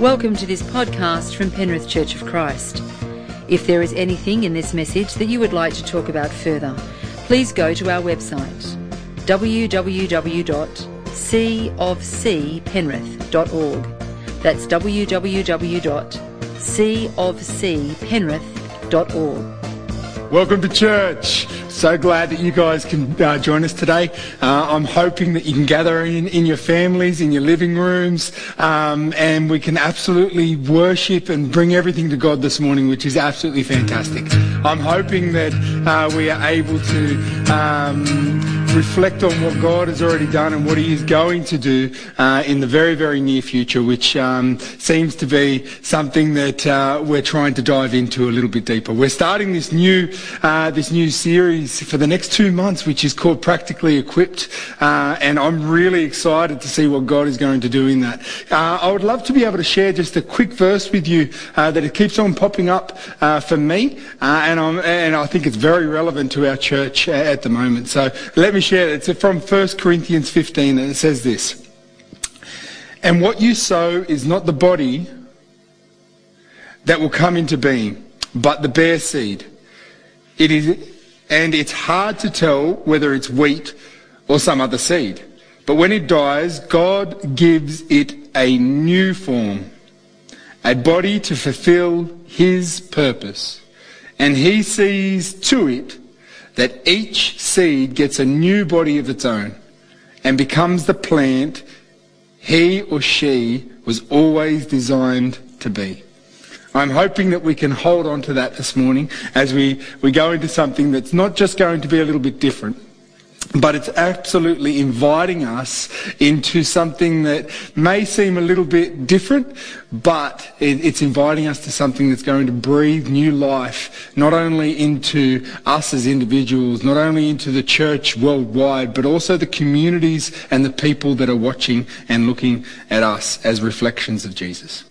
Welcome to this podcast from Penrith Church of Christ. If there is anything in this message that you would like to talk about further, please go to our website www.cofcpenrith.org. That's www.cofcpenrith.org. Welcome to church. So glad that you guys can uh, join us today. Uh, I'm hoping that you can gather in, in your families, in your living rooms, um, and we can absolutely worship and bring everything to God this morning, which is absolutely fantastic. I'm hoping that uh, we are able to um, reflect on what God has already done and what He is going to do uh, in the very, very near future, which um, seems to be something that uh, we're trying to dive into a little bit deeper. We're starting this new uh, this new series for the next two months, which is called Practically Equipped, uh, and I'm really excited to see what God is going to do in that. Uh, I would love to be able to share just a quick verse with you uh, that it keeps on popping up for me, and, and i think it's very relevant to our church at the moment. So let me share it. It's from 1 Corinthians 15, and it says this. And what you sow is not the body that will come into being, but the bare seed. It is and it's hard to tell whether it's wheat or some other seed. But when it dies, God gives it a new form, a body to fulfill His purpose. And He sees to it that each seed gets a new body of its own and becomes the plant he or she was always designed to be. I'm hoping that we can hold on to that this morning as we, we go into something that's not just going to be a little bit different, but it's absolutely inviting us into something that may seem a little bit different, but it's inviting us to something that's going to breathe new life, not only into us as individuals, not only into the church worldwide, but also the communities and the people that are watching and looking at us as reflections of Jesus.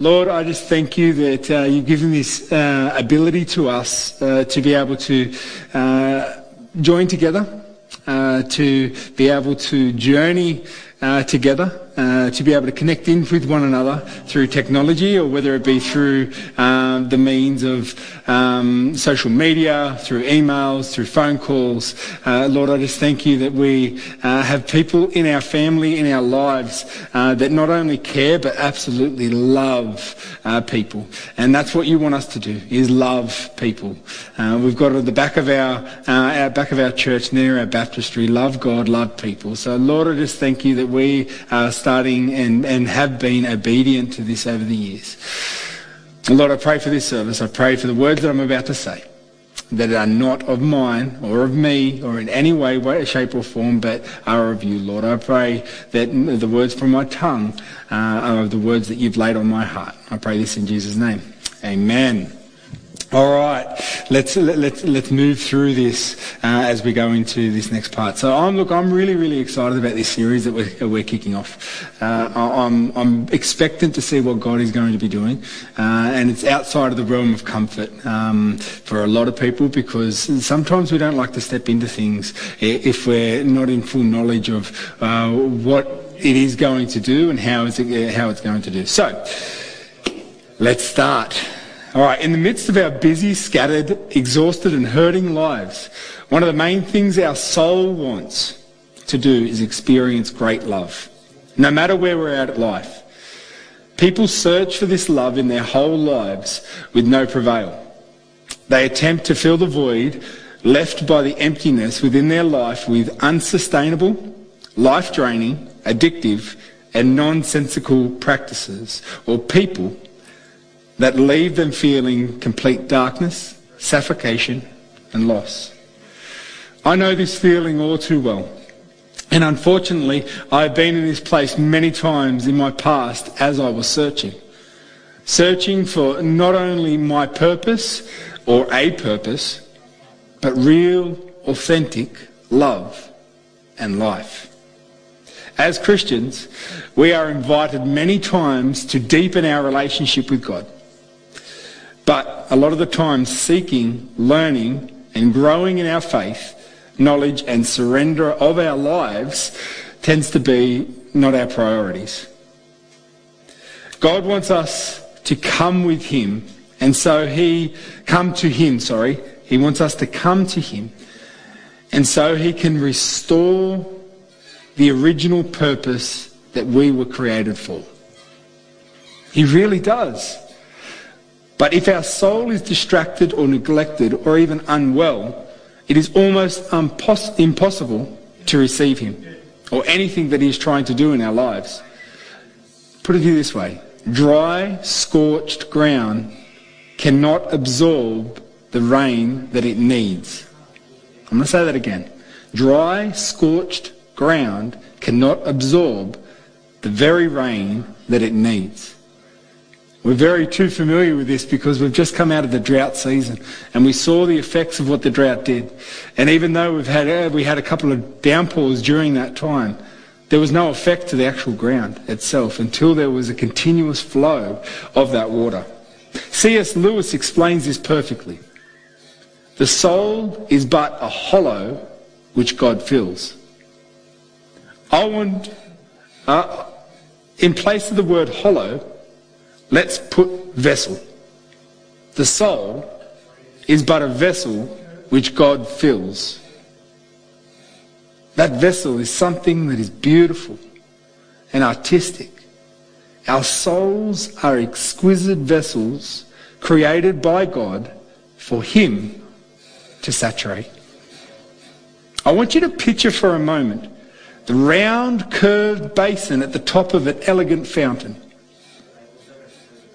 Lord, I just thank you that uh, you've given this uh, ability to us uh, to be able to uh, join together, uh, to be able to journey uh, together, to be able to connect in with one another through technology or whether it be through um, the means of um, social media, through emails, through phone calls. Uh, Lord, I just thank you that we uh, have people in our family, in our lives, uh, that not only care but absolutely love uh, people. And that's what you want us to do, is love people. Uh, we've got at the back of our, uh, our back of our church near our baptistry, love God, love people. So Lord, I just thank you that we are starting and, and have been obedient to this over the years. Lord, I pray for this service. I pray for the words that I'm about to say that are not of mine or of me or in any way, shape or form, but are of you, Lord. I pray that the words from my tongue uh, are of the words that you've laid on my heart. I pray this in Jesus' name. Amen. All right, let's let's let's move through this uh, as we go into this next part. So I'm look, I'm really really excited about this series that we're, we're kicking off. Uh, I'm I'm expectant to see what God is going to be doing, uh, and it's outside of the realm of comfort um, for a lot of people because sometimes we don't like to step into things if we're not in full knowledge of uh, what it is going to do and how it's how it's going to do. So let's start. All right, in the midst of our busy, scattered, exhausted, and hurting lives, one of the main things our soul wants to do is experience great love, no matter where we're at in life. People search for this love in their whole lives with no prevail. They attempt to fill the void left by the emptiness within their life with unsustainable, life draining, addictive, and nonsensical practices or people that leave them feeling complete darkness, suffocation, and loss. I know this feeling all too well. And unfortunately, I've been in this place many times in my past as I was searching. Searching for not only my purpose or a purpose, but real, authentic love and life. As Christians, we are invited many times to deepen our relationship with God. But a lot of the time, seeking, learning, and growing in our faith, knowledge, and surrender of our lives tends to be not our priorities. God wants us to come with him. And so he, come to him, sorry. He wants us to come to him. And so he can restore the original purpose that we were created for. He really does. But if our soul is distracted or neglected or even unwell, it is almost impos- impossible to receive him or anything that he is trying to do in our lives. Put it this way dry, scorched ground cannot absorb the rain that it needs. I'm going to say that again. Dry, scorched ground cannot absorb the very rain that it needs. We're very too familiar with this because we've just come out of the drought season and we saw the effects of what the drought did. And even though we've had, uh, we had a couple of downpours during that time, there was no effect to the actual ground itself until there was a continuous flow of that water. C.S. Lewis explains this perfectly. The soul is but a hollow which God fills. I want, uh, in place of the word hollow, let's put vessel. The soul is but a vessel which God fills. That vessel is something that is beautiful and artistic. Our souls are exquisite vessels created by God for Him to saturate. I want you to picture for a moment the round curved basin at the top of an elegant fountain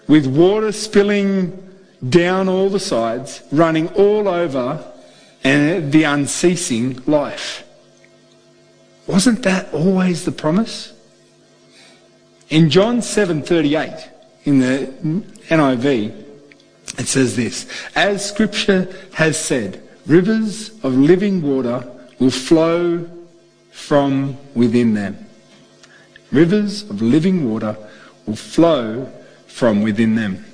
with water spilling down all the sides, running all over and the unceasing life. Wasn't that always the promise? In John 7:38 in the NIV it says this, as scripture has said, rivers of living water will flow from within them. Rivers of living water will flow from within them.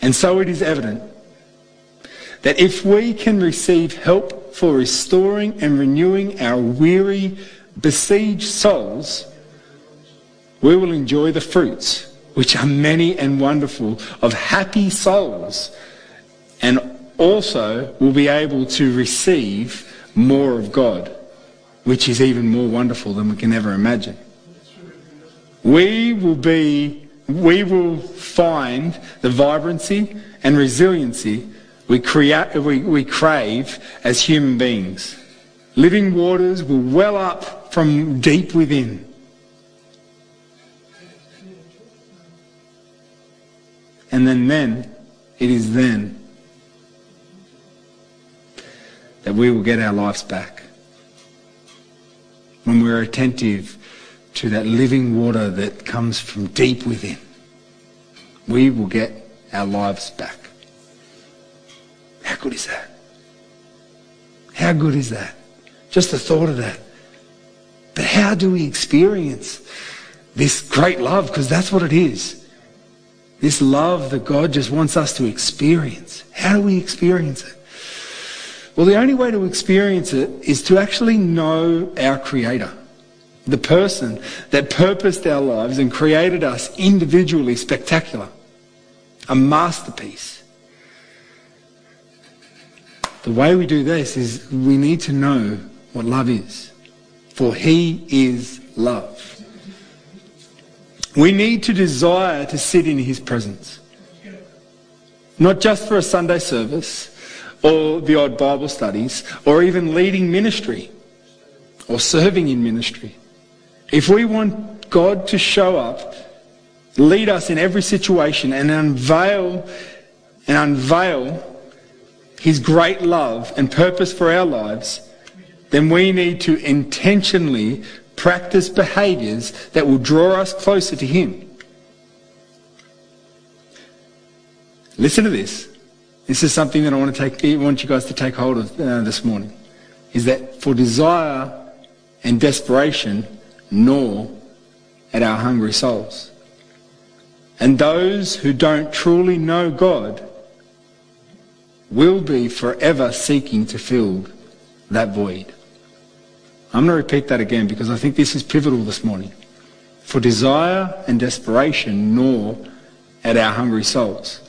And so it is evident that if we can receive help for restoring and renewing our weary, besieged souls, we will enjoy the fruits, which are many and wonderful, of happy souls, and also will be able to receive more of God, which is even more wonderful than we can ever imagine. We will be, we will find the vibrancy and resiliency we, create, we, we crave as human beings. Living waters will well up from deep within. And then, then, it is then that we will get our lives back. When we're attentive to that living water that comes from deep within, we will get our lives back. How good is that? How good is that? Just the thought of that. But how do we experience this great love? Because that's what it is. This love that God just wants us to experience. How do we experience it? Well, the only way to experience it is to actually know our Creator. The person that purposed our lives and created us individually spectacular. A masterpiece. The way we do this is we need to know what love is. For he is love. We need to desire to sit in his presence. Not just for a Sunday service or the odd Bible studies or even leading ministry or serving in ministry. If we want God to show up, lead us in every situation and unveil and unveil his great love and purpose for our lives, then we need to intentionally practice behaviors that will draw us closer to him. Listen to this. This is something that I want to take, want you guys to take hold of uh, this morning. Is that for desire and desperation, gnaw at our hungry souls. And those who don't truly know God will be forever seeking to fill that void. I'm going to repeat that again because I think this is pivotal this morning. for desire and desperation gnaw at our hungry souls.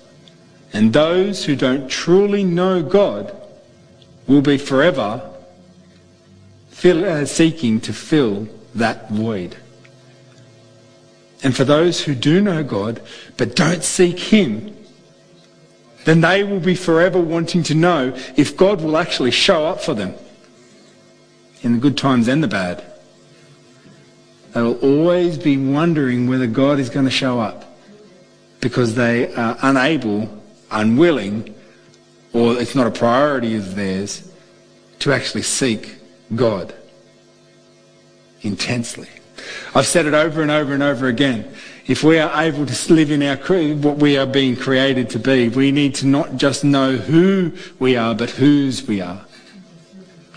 And those who don't truly know God will be forever fill, uh, seeking to fill that void. And for those who do know God but don't seek Him, then they will be forever wanting to know if God will actually show up for them in the good times and the bad. They will always be wondering whether God is going to show up because they are unable, unwilling, or it's not a priority of theirs to actually seek God intensely. I've said it over and over and over again. If we are able to live in our what we are being created to be, we need to not just know who we are, but whose we are.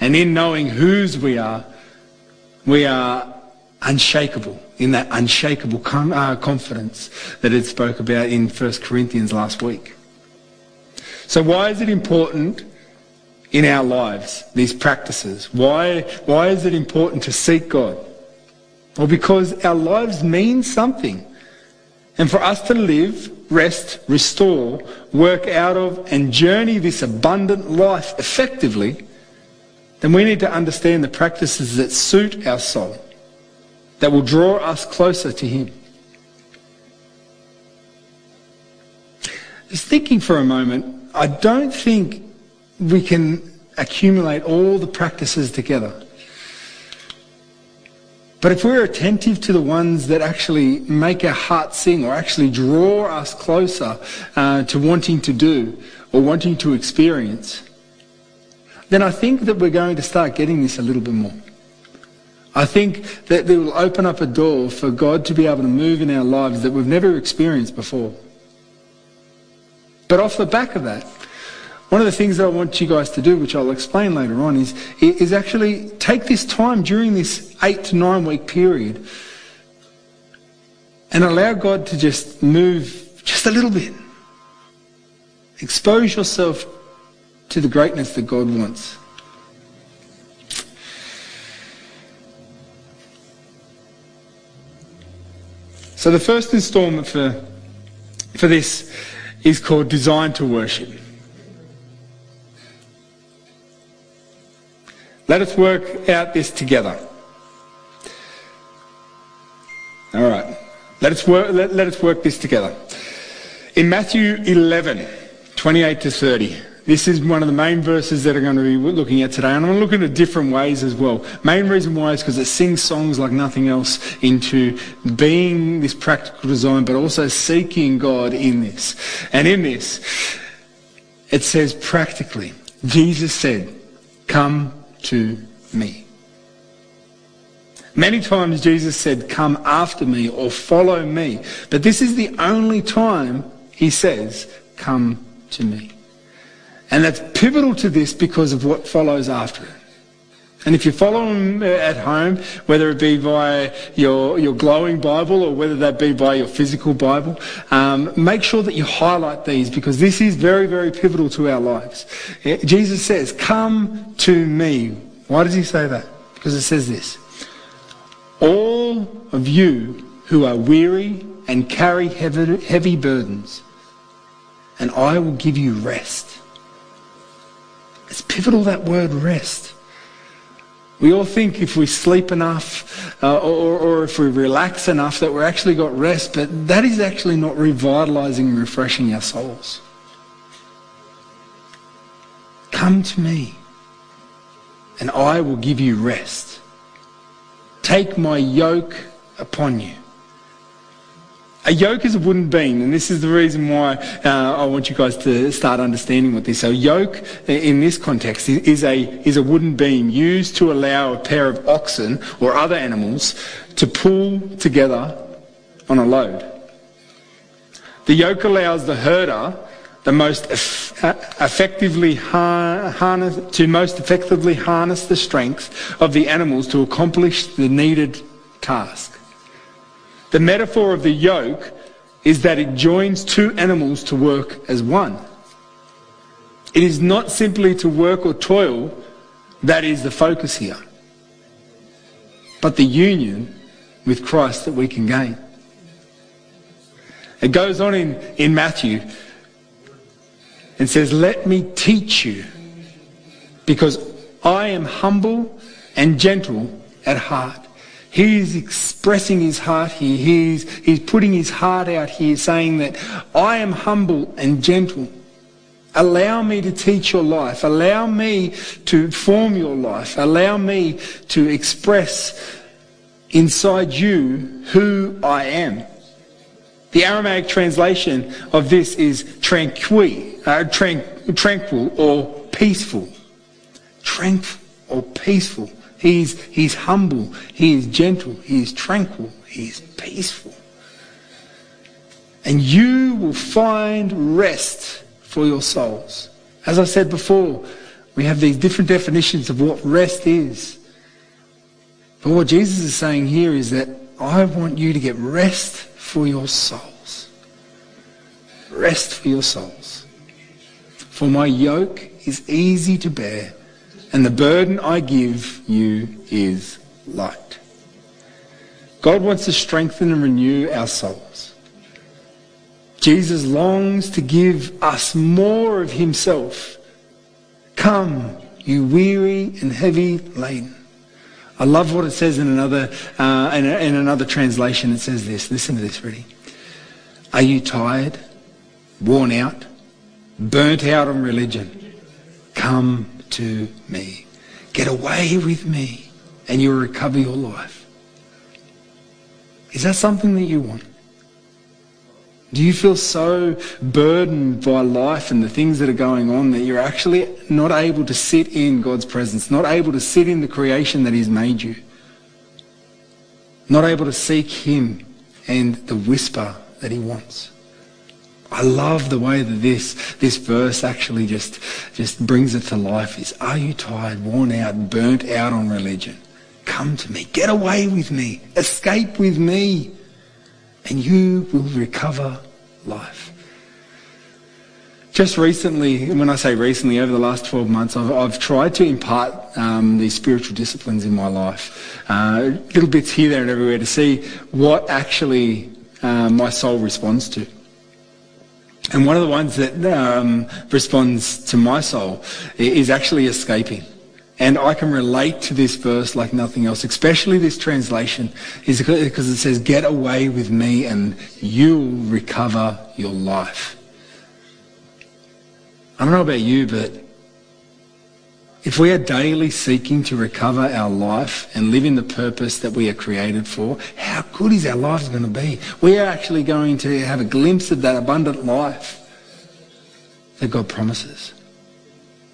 And in knowing whose we are, we are unshakable in that unshakable uh, confidence that it spoke about in 1 Corinthians last week. So why is it important in our lives, these practices? Why, why is it important to seek God? Well, because our lives mean something. And for us to live, rest, restore, work out of, and journey this abundant life effectively, then we need to understand the practices that suit our soul, that will draw us closer to Him. Just thinking for a moment, I don't think we can accumulate all the practices together. But if we're attentive to the ones that actually make our heart sing or actually draw us closer uh, to wanting to do or wanting to experience, then I think that we're going to start getting this a little bit more. I think that it will open up a door for God to be able to move in our lives that we've never experienced before. But off the back of that, one of the things that I want you guys to do, which I'll explain later on, is, is actually take this time during this eight to nine week period and allow God to just move just a little bit. Expose yourself to the greatness that God wants. So the first installment for, for this is called Design to Worship. Let us work out this together. All right. Let us work, let, let us work this together. In Matthew 11, 28 to 30, this is one of the main verses that I'm going to be looking at today. And I'm going to look at it different ways as well. Main reason why is because it sings songs like nothing else into being this practical design, but also seeking God in this. And in this, it says practically, Jesus said, come to me. Many times Jesus said, come after me or follow me. But this is the only time he says, come to me. And that's pivotal to this because of what follows after it. And if you follow them at home, whether it be via your, your glowing Bible or whether that be by your physical Bible, um, make sure that you highlight these because this is very, very pivotal to our lives. Jesus says, come to me. Why does he say that? Because it says this. All of you who are weary and carry heavy, heavy burdens, and I will give you rest. It's pivotal that word rest. We all think if we sleep enough uh, or, or, if we relax enough that we're actually got rest, but that is actually not revitalizing and refreshing our souls. Come to me and I will give you rest. Take my yoke upon you. A yoke is a wooden beam, and this is the reason why uh, I want you guys to start understanding what this. So, yoke in this context is a is a wooden beam used to allow a pair of oxen or other animals to pull together on a load. The yoke allows the herder the most uh, effectively harness to most effectively harness the strength of the animals to accomplish the needed task. The metaphor of the yoke is that it joins two animals to work as one. It is not simply to work or toil that is the focus here, but the union with Christ that we can gain. It goes on in, in Matthew and says, Let me teach you, because I am humble and gentle at heart. He's expressing his heart here. He's, he's putting his heart out here, saying that I am humble and gentle. Allow me to teach your life. Allow me to form your life. Allow me to express inside you who I am. The Aramaic translation of this is tranquil, uh, tran- tranquil or peaceful. Tranquil or peaceful. He's, he's humble. He is gentle. He is tranquil. He is peaceful. And you will find rest for your souls. As I said before, we have these different definitions of what rest is. But what Jesus is saying here is that I want you to get rest for your souls. Rest for your souls. For my yoke is easy to bear, and the burden I give you is light. God wants to strengthen and renew our souls. Jesus longs to give us more of himself. Come, you weary and heavy laden. I love what it says in another, uh, in, in another translation. It says this. Listen to this, ready? Are you tired, worn out, burnt out on religion? Come to me. Get away with me and you'll recover your life. Is that something that you want? Do you feel so burdened by life and the things that are going on that you're actually not able to sit in God's presence, not able to sit in the creation that He's made you, not able to seek Him and the whisper that He wants? I love the way that this, this verse actually just, just brings it to life is, are you tired, worn out, burnt out on religion? Come to me. Get away with me. Escape with me and you will recover life. Just recently, and when I say recently, over the last 12 months, I've, I've tried to impart um, these spiritual disciplines in my life. Uh, little bits here, there, and everywhere to see what actually uh, my soul responds to. And one of the ones that um, responds to my soul is actually escaping. And I can relate to this verse like nothing else, especially this translation, is because it says, get away with me and you'll recover your life. I don't know about you, but if we are daily seeking to recover our life and live in the purpose that we are created for, how good is our life going to be? We are actually going to have a glimpse of that abundant life that God promises.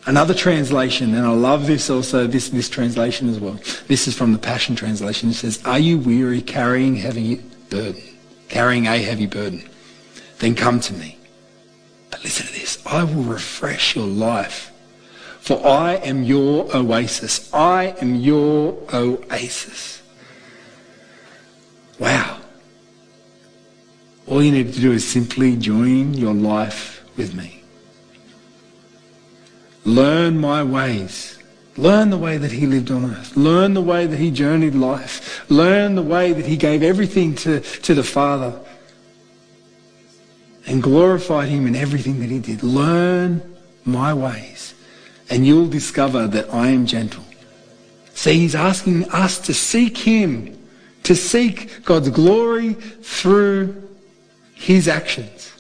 Another translation, and I love this also, this, this translation as well. This is from the Passion Translation. It says, Are you weary carrying heavy burden? Carrying a heavy burden? Then come to me. But listen to this. I will refresh your life. For I am your oasis. I am your oasis. Wow. All you need to do is simply join your life with me. Learn my ways. Learn the way that he lived on earth. Learn the way that he journeyed life. Learn the way that he gave everything to, to the Father and glorified him in everything that he did. Learn my ways and you'll discover that I am gentle. See, he's asking us to seek him, to seek God's glory through his actions.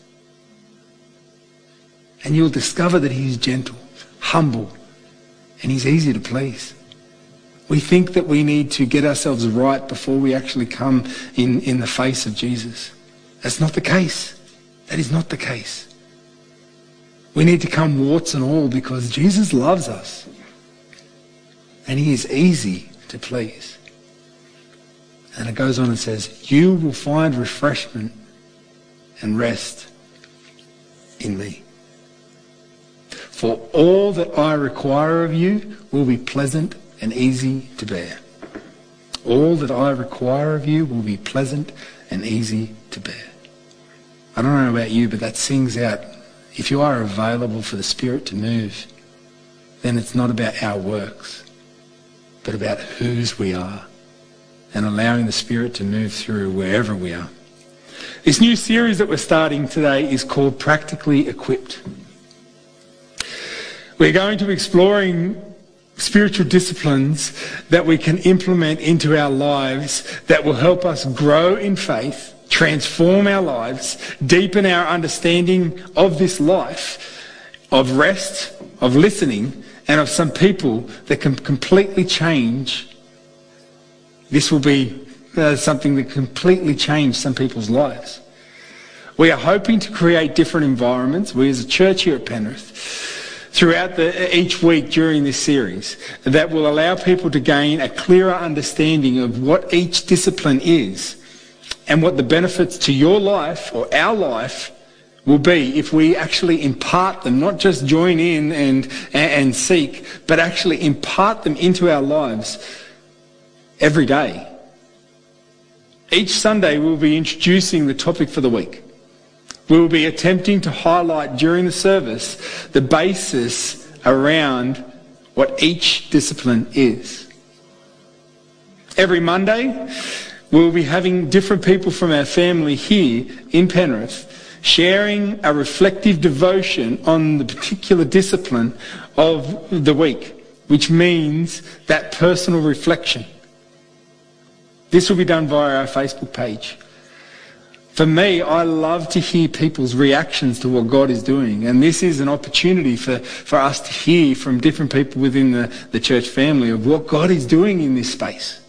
And you'll discover that he's gentle humble, and he's easy to please. We think that we need to get ourselves right before we actually come in, in the face of Jesus. That's not the case. That is not the case. We need to come warts and all because Jesus loves us. And he is easy to please. And it goes on and says, You will find refreshment and rest in me. For all that I require of you will be pleasant and easy to bear. All that I require of you will be pleasant and easy to bear. I don't know about you, but that sings out. If you are available for the Spirit to move, then it's not about our works, but about whose we are and allowing the Spirit to move through wherever we are. This new series that we're starting today is called Practically Equipped. We're going to be exploring spiritual disciplines that we can implement into our lives that will help us grow in faith, transform our lives, deepen our understanding of this life, of rest, of listening, and of some people that can completely change. This will be uh, something that completely change some people's lives. We are hoping to create different environments. We as a church here at Penrith throughout the, each week during this series that will allow people to gain a clearer understanding of what each discipline is and what the benefits to your life or our life will be if we actually impart them, not just join in and, and seek, but actually impart them into our lives every day. Each Sunday we'll be introducing the topic for the week. We will be attempting to highlight during the service the basis around what each discipline is. Every Monday, we'll be having different people from our family here in Penrith sharing a reflective devotion on the particular discipline of the week, which means that personal reflection. This will be done via our Facebook page. For me, I love to hear people's reactions to what God is doing. And this is an opportunity for, for us to hear from different people within the, the church family of what God is doing in this space.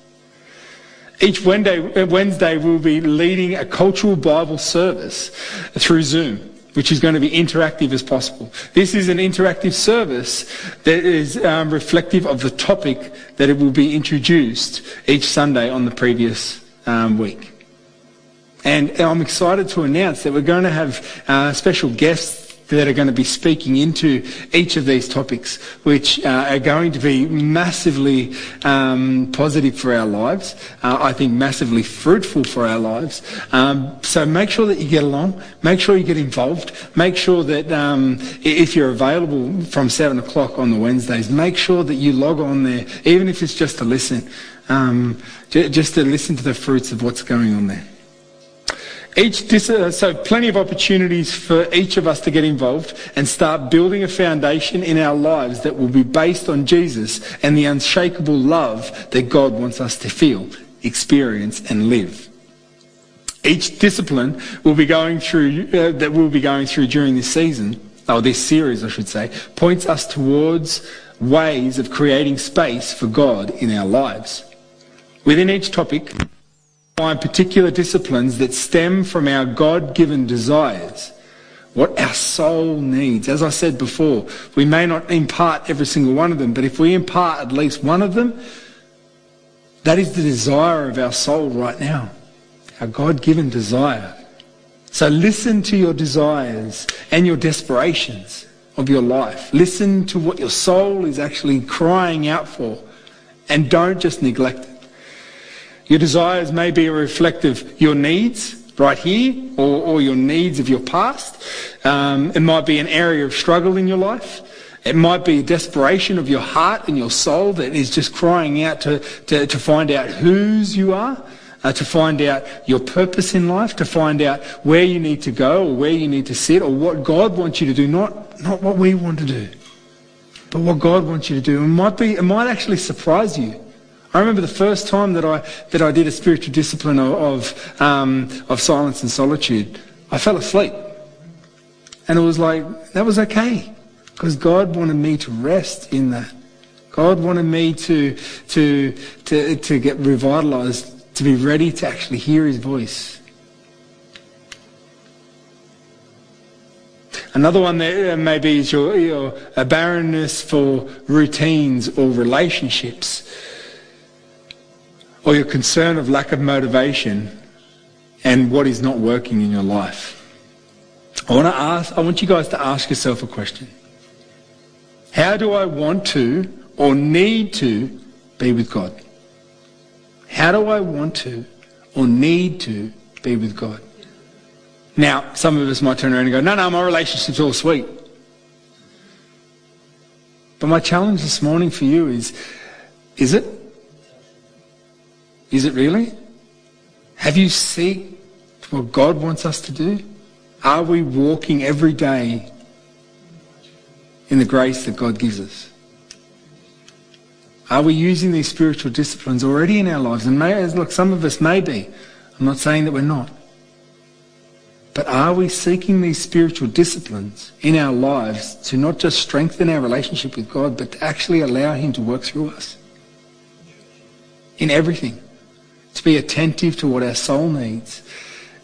Each Wednesday, we'll be leading a cultural Bible service through Zoom, which is going to be interactive as possible. This is an interactive service that is um, reflective of the topic that it will be introduced each Sunday on the previous um, week. And I'm excited to announce that we're going to have uh, special guests that are going to be speaking into each of these topics, which uh, are going to be massively um, positive for our lives. Uh, I think massively fruitful for our lives. Um, so make sure that you get along. Make sure you get involved. Make sure that um, if you're available from seven o'clock on the Wednesdays, make sure that you log on there, even if it's just to listen, um, just to listen to the fruits of what's going on there. Each uh, so plenty of opportunities for each of us to get involved and start building a foundation in our lives that will be based on Jesus and the unshakable love that God wants us to feel, experience and live. Each discipline will be going through, uh, that we'll be going through during this season, or this series I should say, points us towards ways of creating space for God in our lives. Within each topic, find particular disciplines that stem from our God-given desires, what our soul needs. As I said before, we may not impart every single one of them, but if we impart at least one of them, that is the desire of our soul right now, our God-given desire. So listen to your desires and your desperations of your life. Listen to what your soul is actually crying out for and don't just neglect it. Your desires may be a reflective your needs right here or, or your needs of your past. Um, it might be an area of struggle in your life. It might be a desperation of your heart and your soul that is just crying out to, to, to find out whose you are, uh, to find out your purpose in life, to find out where you need to go or where you need to sit or what God wants you to do, not, not what we want to do, but what God wants you to do. It might, be, it might actually surprise you. I remember the first time that I, that I did a spiritual discipline of, of, um, of silence and solitude, I fell asleep. And it was like, that was okay. Because God wanted me to rest in that. God wanted me to, to, to, to get revitalized, to be ready to actually hear his voice. Another one that uh, maybe is your, your a barrenness for routines or relationships or your concern of lack of motivation and what is not working in your life. I want to ask, I want you guys to ask yourself a question. How do I want to or need to be with God? How do I want to or need to be with God? Now, some of us might turn around and go, no, no, my relationship's all sweet. But my challenge this morning for you is, is it? Is it really? Have you seen what God wants us to do? Are we walking every day in the grace that God gives us? Are we using these spiritual disciplines already in our lives? And may, look, some of us may be. I'm not saying that we're not. But are we seeking these spiritual disciplines in our lives to not just strengthen our relationship with God, but to actually allow Him to work through us? In everything. To be attentive to what our soul needs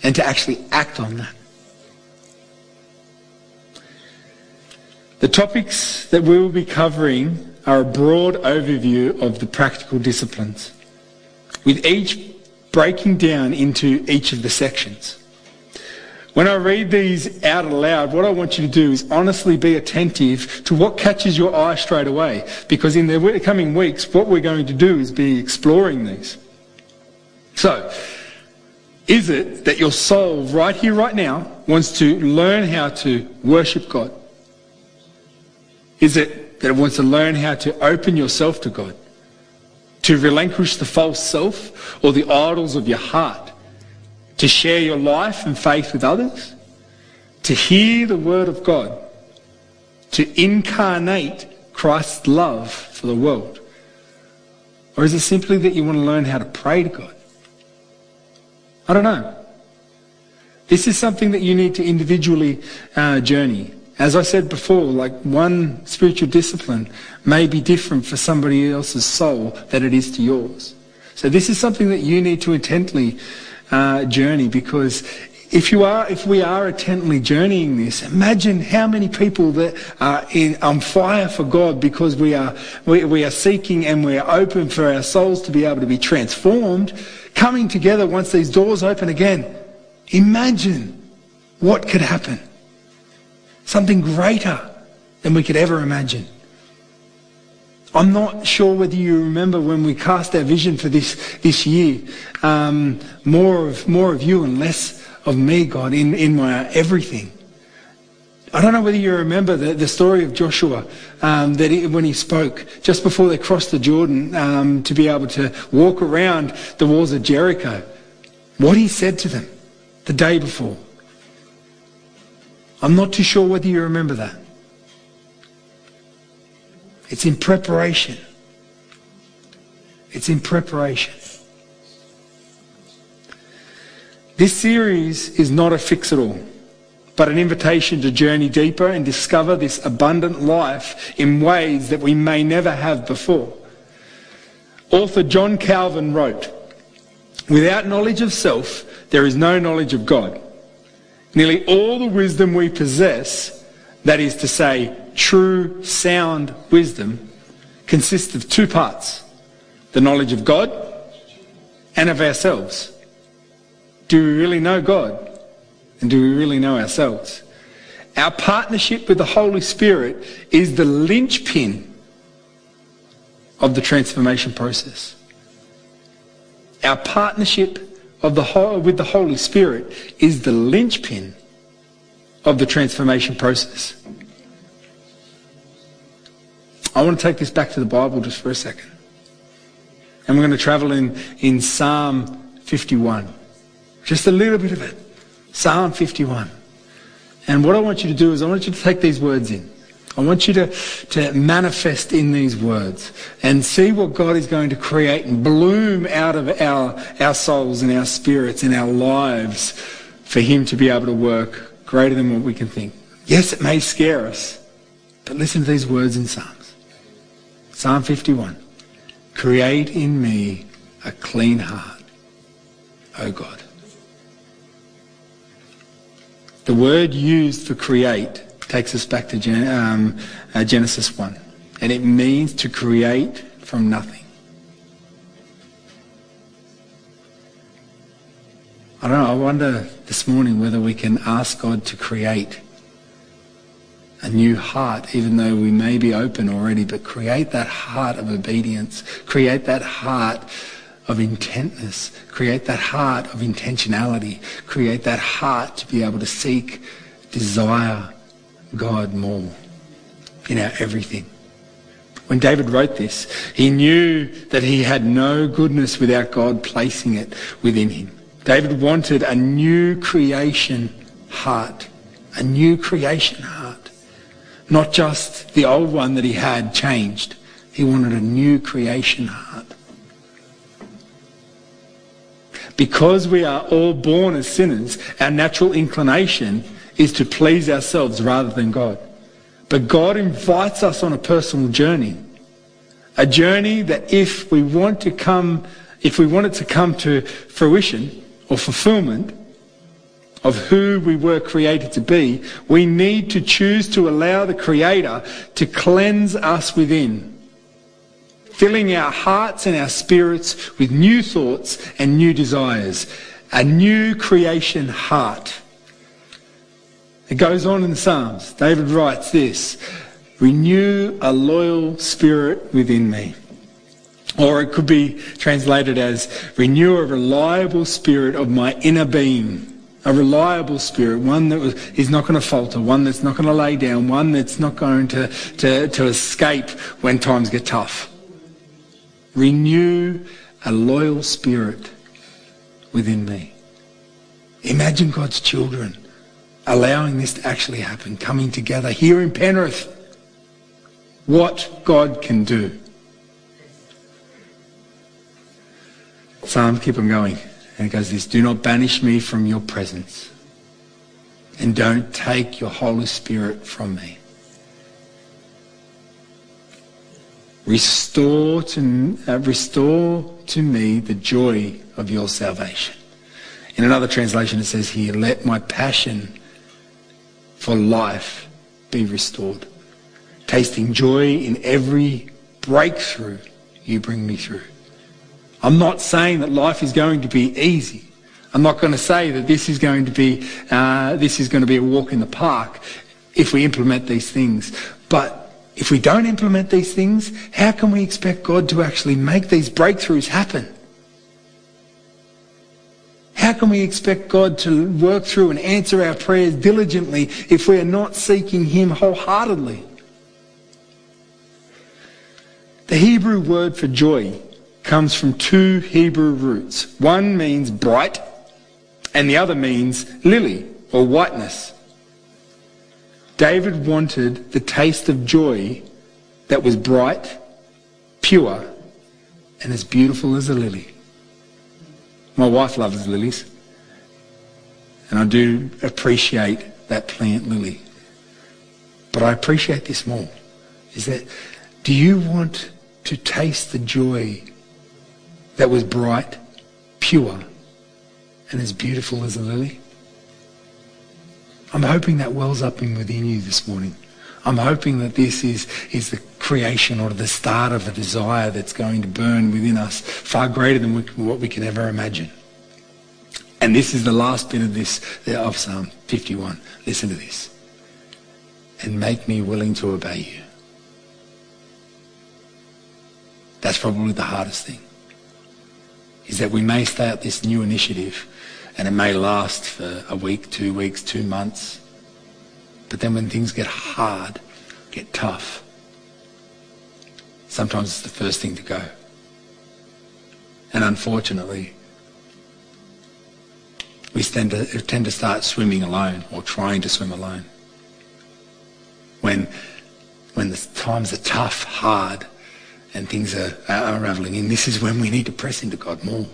and to actually act on that. The topics that we will be covering are a broad overview of the practical disciplines, with each breaking down into each of the sections. When I read these out aloud, what I want you to do is honestly be attentive to what catches your eye straight away. Because in the coming weeks, what we're going to do is be exploring these. So, is it that your soul right here, right now, wants to learn how to worship God? Is it that it wants to learn how to open yourself to God, to relinquish the false self or the idols of your heart, to share your life and faith with others, to hear the word of God, to incarnate Christ's love for the world? Or is it simply that you want to learn how to pray to God? I don't know. This is something that you need to individually uh, journey. As I said before, like one spiritual discipline may be different for somebody else's soul than it is to yours. So this is something that you need to intently uh, journey because if you are, if we are intently journeying this, imagine how many people that are in, on fire for God because we are, we, we are seeking and we're open for our souls to be able to be transformed, coming together once these doors open again. Imagine what could happen something greater than we could ever imagine. I'm not sure whether you remember when we cast our vision for this, this year, um, more, of, more of you and less of me, God, in, in my everything. I don't know whether you remember the, the story of Joshua um, that he, when he spoke just before they crossed the Jordan um, to be able to walk around the walls of Jericho. What he said to them the day before. I'm not too sure whether you remember that. It's in preparation. It's in preparation. This series is not a fix it all, but an invitation to journey deeper and discover this abundant life in ways that we may never have before. Author John Calvin wrote, Without knowledge of self, there is no knowledge of God. Nearly all the wisdom we possess, that is to say, true, sound wisdom, consists of two parts the knowledge of God and of ourselves. Do we really know God? And do we really know ourselves? Our partnership with the Holy Spirit is the linchpin of the transformation process. Our partnership of the, with the Holy Spirit is the linchpin of the transformation process. I want to take this back to the Bible just for a second. And we're going to travel in, in Psalm 51. Just a little bit of it. Psalm 51. And what I want you to do is I want you to take these words in. I want you to, to manifest in these words and see what God is going to create and bloom out of our, our souls and our spirits and our lives for Him to be able to work greater than what we can think. Yes, it may scare us, but listen to these words in Psalms. Psalm 51. Create in me a clean heart, O God. The word used for create takes us back to Gen- um, uh, Genesis 1. And it means to create from nothing. I don't know, I wonder this morning whether we can ask God to create a new heart, even though we may be open already, but create that heart of obedience, create that heart of intentness, create that heart of intentionality, create that heart to be able to seek, desire, God more in our everything. when David wrote this, he knew that he had no goodness without God placing it within him. David wanted a new creation heart, a new creation heart. Not just the old one that he had changed. He wanted a new creation heart. Because we are all born as sinners, our natural inclination is to please ourselves rather than God. But God invites us on a personal journey. A journey that if we want to come, if we want it to come to fruition or fulfillment of who we were created to be, we need to choose to allow the Creator to cleanse us within, filling our hearts and our spirits with new thoughts and new desires, a new creation heart. It goes on in the Psalms. David writes this Renew a loyal spirit within me. Or it could be translated as renew a reliable spirit of my inner being. A reliable spirit, one that is not going to falter, one that's not going to lay down, one that's not going to, to, to escape when times get tough. Renew a loyal spirit within me. Imagine God's children allowing this to actually happen, coming together here in Penrith. What God can do. Psalm, keep on going. And it goes this, do not banish me from your presence. And don't take your Holy Spirit from me. Restore to, uh, restore to me the joy of your salvation. In another translation it says here, let my passion for life be restored. Tasting joy in every breakthrough you bring me through. I'm not saying that life is going to be easy. I'm not going to say that this is going to be uh, this is going to be a walk in the park if we implement these things. But if we don't implement these things, how can we expect God to actually make these breakthroughs happen? How can we expect God to work through and answer our prayers diligently if we are not seeking Him wholeheartedly? The Hebrew word for joy comes from two Hebrew roots. One means bright and the other means lily or whiteness. David wanted the taste of joy that was bright, pure, and as beautiful as a lily. My wife loves lilies. And I do appreciate that plant lily. But I appreciate this more. Is that, do you want to taste the joy that was bright, pure, and as beautiful as a lily? I'm hoping that wells up in within you this morning. I'm hoping that this is, is the creation or the start of a desire that's going to burn within us far greater than we, what we can ever imagine. And this is the last bit of this of Psalm 51. Listen to this. And make me willing to obey you. That's probably the hardest thing. Is that we may start this new initiative and it may last for a week, two weeks, two months, but then when things get hard, get tough, sometimes it's the first thing to go. And unfortunately, we tend to, tend to start swimming alone or trying to swim alone. When, when the times are tough, hard, and things are, are unraveling and this is when we need to press into God more.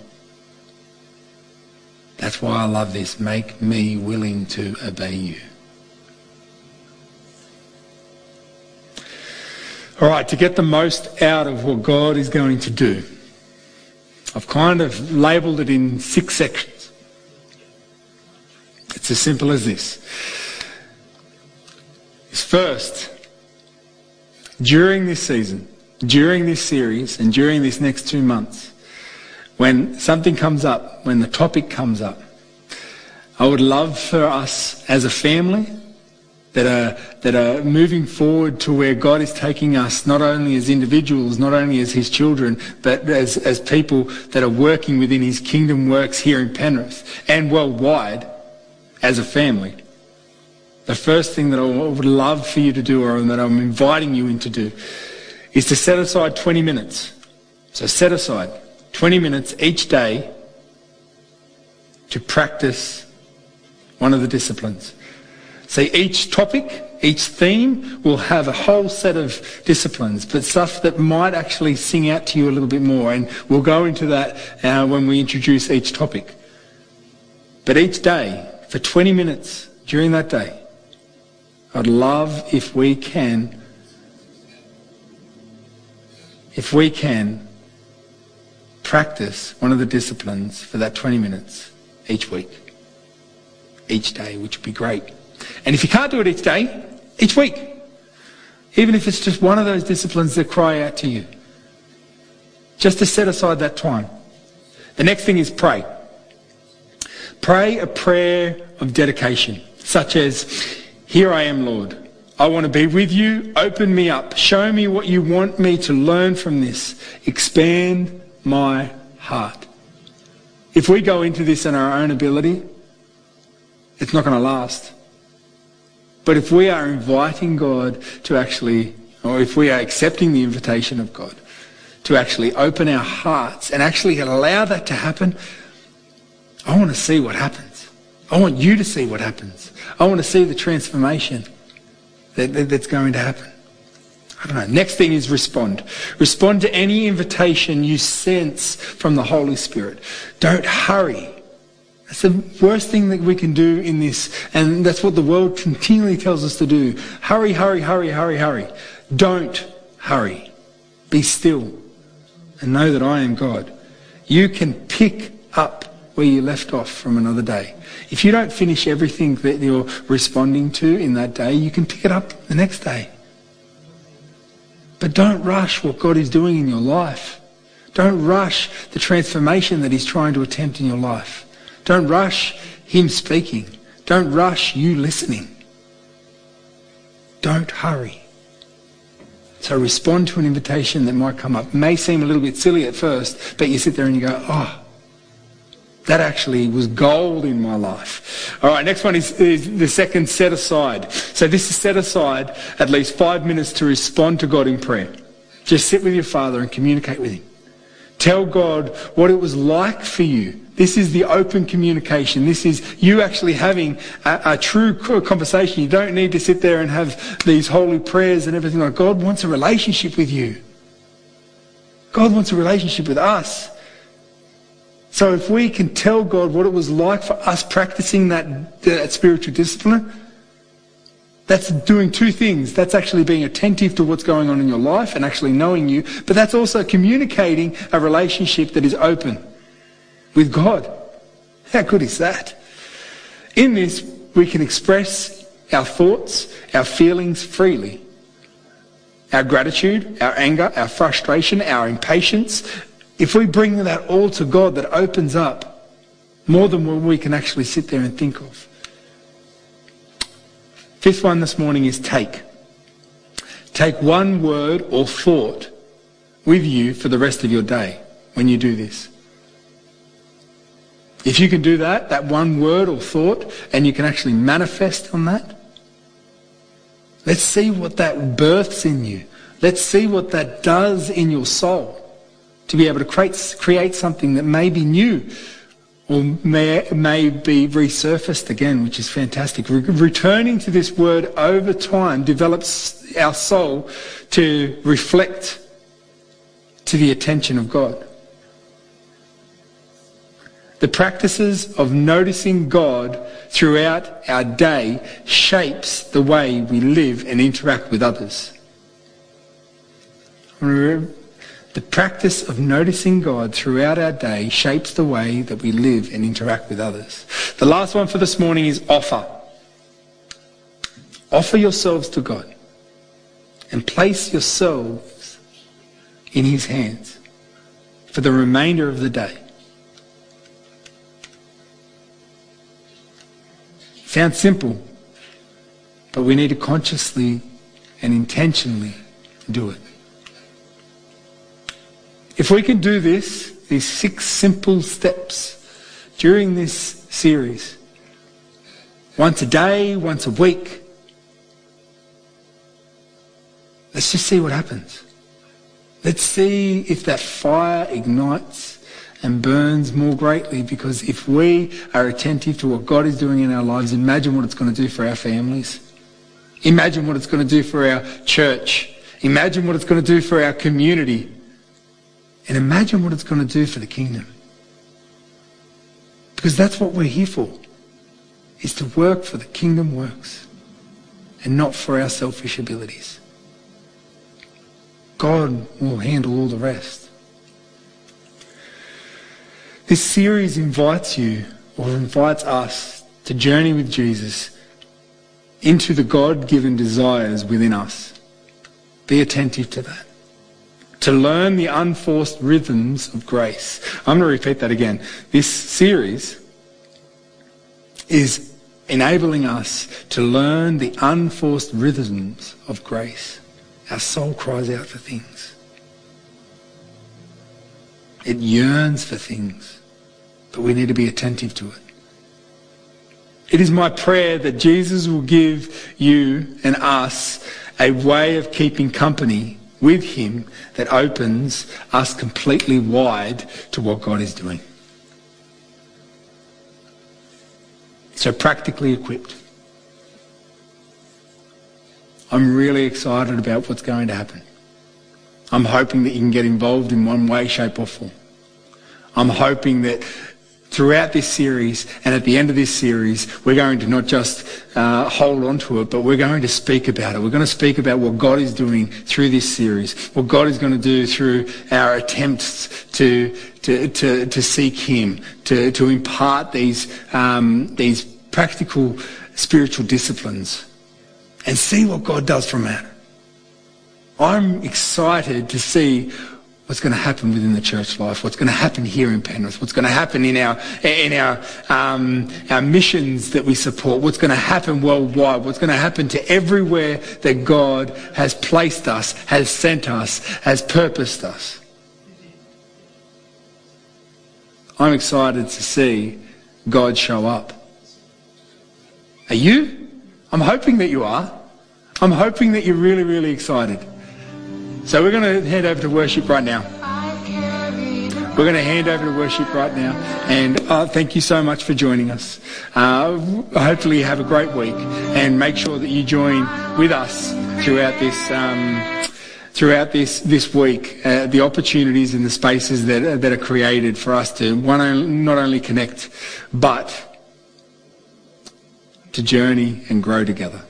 That's why I love this. Make me willing to obey you. All right, to get the most out of what God is going to do, I've kind of labelled it in six sections. It's as simple as this. Is first, during this season, during this series, and during this next two months, when something comes up, when the topic comes up, I would love for us as a family that are, that are moving forward to where God is taking us, not only as individuals, not only as his children, but as, as people that are working within his kingdom works here in Penrith and worldwide as a family. The first thing that I would love for you to do, or that I'm inviting you in to do, is to set aside 20 minutes. So set aside 20 minutes each day to practice one of the disciplines. See, each topic, each theme will have a whole set of disciplines, but stuff that might actually sing out to you a little bit more. And we'll go into that uh, when we introduce each topic. But each day, for 20 minutes during that day, I'd love if we can, if we can practice one of the disciplines for that 20 minutes each week, each day, which would be great. And if you can't do it each day, each week. Even if it's just one of those disciplines that cry out to you. Just to set aside that time. The next thing is pray. Pray a prayer of dedication, such as, Here I am, Lord. I want to be with you. Open me up. Show me what you want me to learn from this. Expand my heart. If we go into this in our own ability, it's not going to last. But if we are inviting God to actually, or if we are accepting the invitation of God to actually open our hearts and actually allow that to happen, I want to see what happens. I want you to see what happens. I want to see the transformation that, that, that's going to happen. Next thing is respond. Respond to any invitation you sense from the Holy Spirit. Don't hurry. That's the worst thing that we can do in this, and that's what the world continually tells us to do. Hurry, hurry, hurry, hurry, hurry. Don't hurry. Be still and know that I am God. You can pick up where you left off from another day. If you don't finish everything that you're responding to in that day, you can pick it up the next day. But don't rush what God is doing in your life. Don't rush the transformation that He's trying to attempt in your life. Don't rush Him speaking. Don't rush you listening. Don't hurry. So respond to an invitation that might come up. It may seem a little bit silly at first, but you sit there and you go, oh, that actually was gold in my life. All right, next one is, is, the second set aside. So this is set aside at least five minutes to respond to God in prayer. Just sit with your Father and communicate with Him. Tell God what it was like for you. This is the open communication. This is you actually having a, a true conversation. You don't need to sit there and have these holy prayers and everything like God wants a relationship with you. God wants a relationship with us. So if we can tell God what it was like for us practicing that, that spiritual discipline, that's doing two things. That's actually being attentive to what's going on in your life and actually knowing you, but that's also communicating a relationship that is open with God. How good is that? In this, we can express our thoughts, our feelings freely. Our gratitude, our anger, our frustration, our impatience, if we bring that all to God, that opens up more than what we can actually sit there and think of. Fifth one this morning is take. Take one word or thought with you for the rest of your day when you do this. If you can do that, that one word or thought, and you can actually manifest on that, let's see what that births in you. Let's see what that does in your soul to be able to create, create something that may be new or may, may be resurfaced again, which is fantastic. Re- returning to this word over time develops our soul to reflect to the attention of God. The practices of noticing God throughout our day shapes the way we live and interact with others. The practice of noticing God throughout our day shapes the way that we live and interact with others. The last one for this morning is offer. Offer yourselves to God and place yourselves in His hands for the remainder of the day. Sounds simple, but we need to consciously and intentionally do it. If we can do this, these six simple steps during this series, once a day, once a week, let's just see what happens. Let's see if that fire ignites and burns more greatly because if we are attentive to what God is doing in our lives, imagine what it's going to do for our families. Imagine what it's going to do for our church. Imagine what it's going to do for our community. And imagine what it's going to do for the kingdom. Because that's what we're here for, is to work for the kingdom works and not for our selfish abilities. God will handle all the rest. This series invites you or invites us to journey with Jesus into the God-given desires within us. Be attentive to that. To learn the unforced rhythms of grace. I'm going to repeat that again. This series is enabling us to learn the unforced rhythms of grace. Our soul cries out for things. It yearns for things, but we need to be attentive to it. It is my prayer that Jesus will give you and us a way of keeping company with him that opens us completely wide to what God is doing. So practically equipped. I'm really excited about what's going to happen. I'm hoping that you can get involved in one way, shape or form. I'm hoping that throughout this series and at the end of this series, we're going to not just uh, hold on to it, but we're going to speak about it. We're going to speak about what God is doing through this series, what God is going to do through our attempts to to to, to seek Him, to to impart these um, these practical spiritual disciplines, and see what God does from that. I'm excited to see what's going to happen within the church life, what's going to happen here in Penrith, what's going to happen in our in our um, our missions that we support, what's going to happen worldwide, what's going to happen to everywhere that God has placed us, has sent us, has purposed us. I'm excited to see God show up. Are you? I'm hoping that you are. I'm hoping that you're really, really excited. So we're going to head over to worship right now. We're going to hand over to worship right now. And uh, thank you so much for joining us. Uh, hopefully you have a great week and make sure that you join with us throughout this um, throughout this this week. Uh, the opportunities and the spaces that that are created for us to one not only connect but to journey and grow together.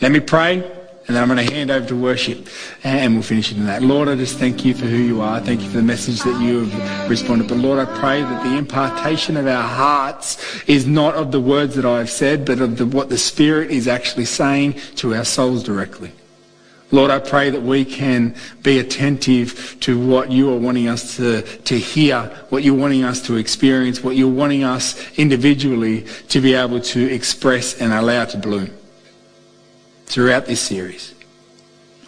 Let me pray. And then I'm going to hand over to worship and we'll finish it in that. Lord, I just thank you for who you are. Thank you for the message that you have responded. But Lord, I pray that the impartation of our hearts is not of the words that I've said, but of the, what the Spirit is actually saying to our souls directly. Lord, I pray that we can be attentive to what you are wanting us to, to hear, what you're wanting us to experience, what you're wanting us individually to be able to express and allow to bloom throughout this series.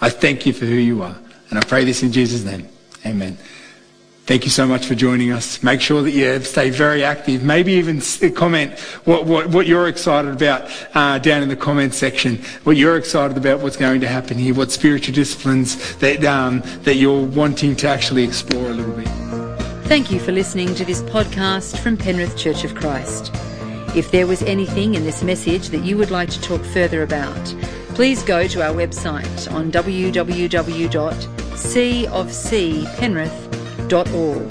I thank you for who you are. And I pray this in Jesus' name. Amen. Thank you so much for joining us. Make sure that you stay very active. Maybe even comment what, what, what you're excited about uh, down in the comments section. What you're excited about, what's going to happen here, what spiritual disciplines that, um, that you're wanting to actually explore a little bit. Thank you for listening to this podcast from Penrith Church of Christ. If there was anything in this message that you would like to talk further about, please go to our website on www.cofcpenrith.org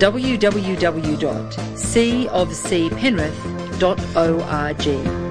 www.cofcpenrith.org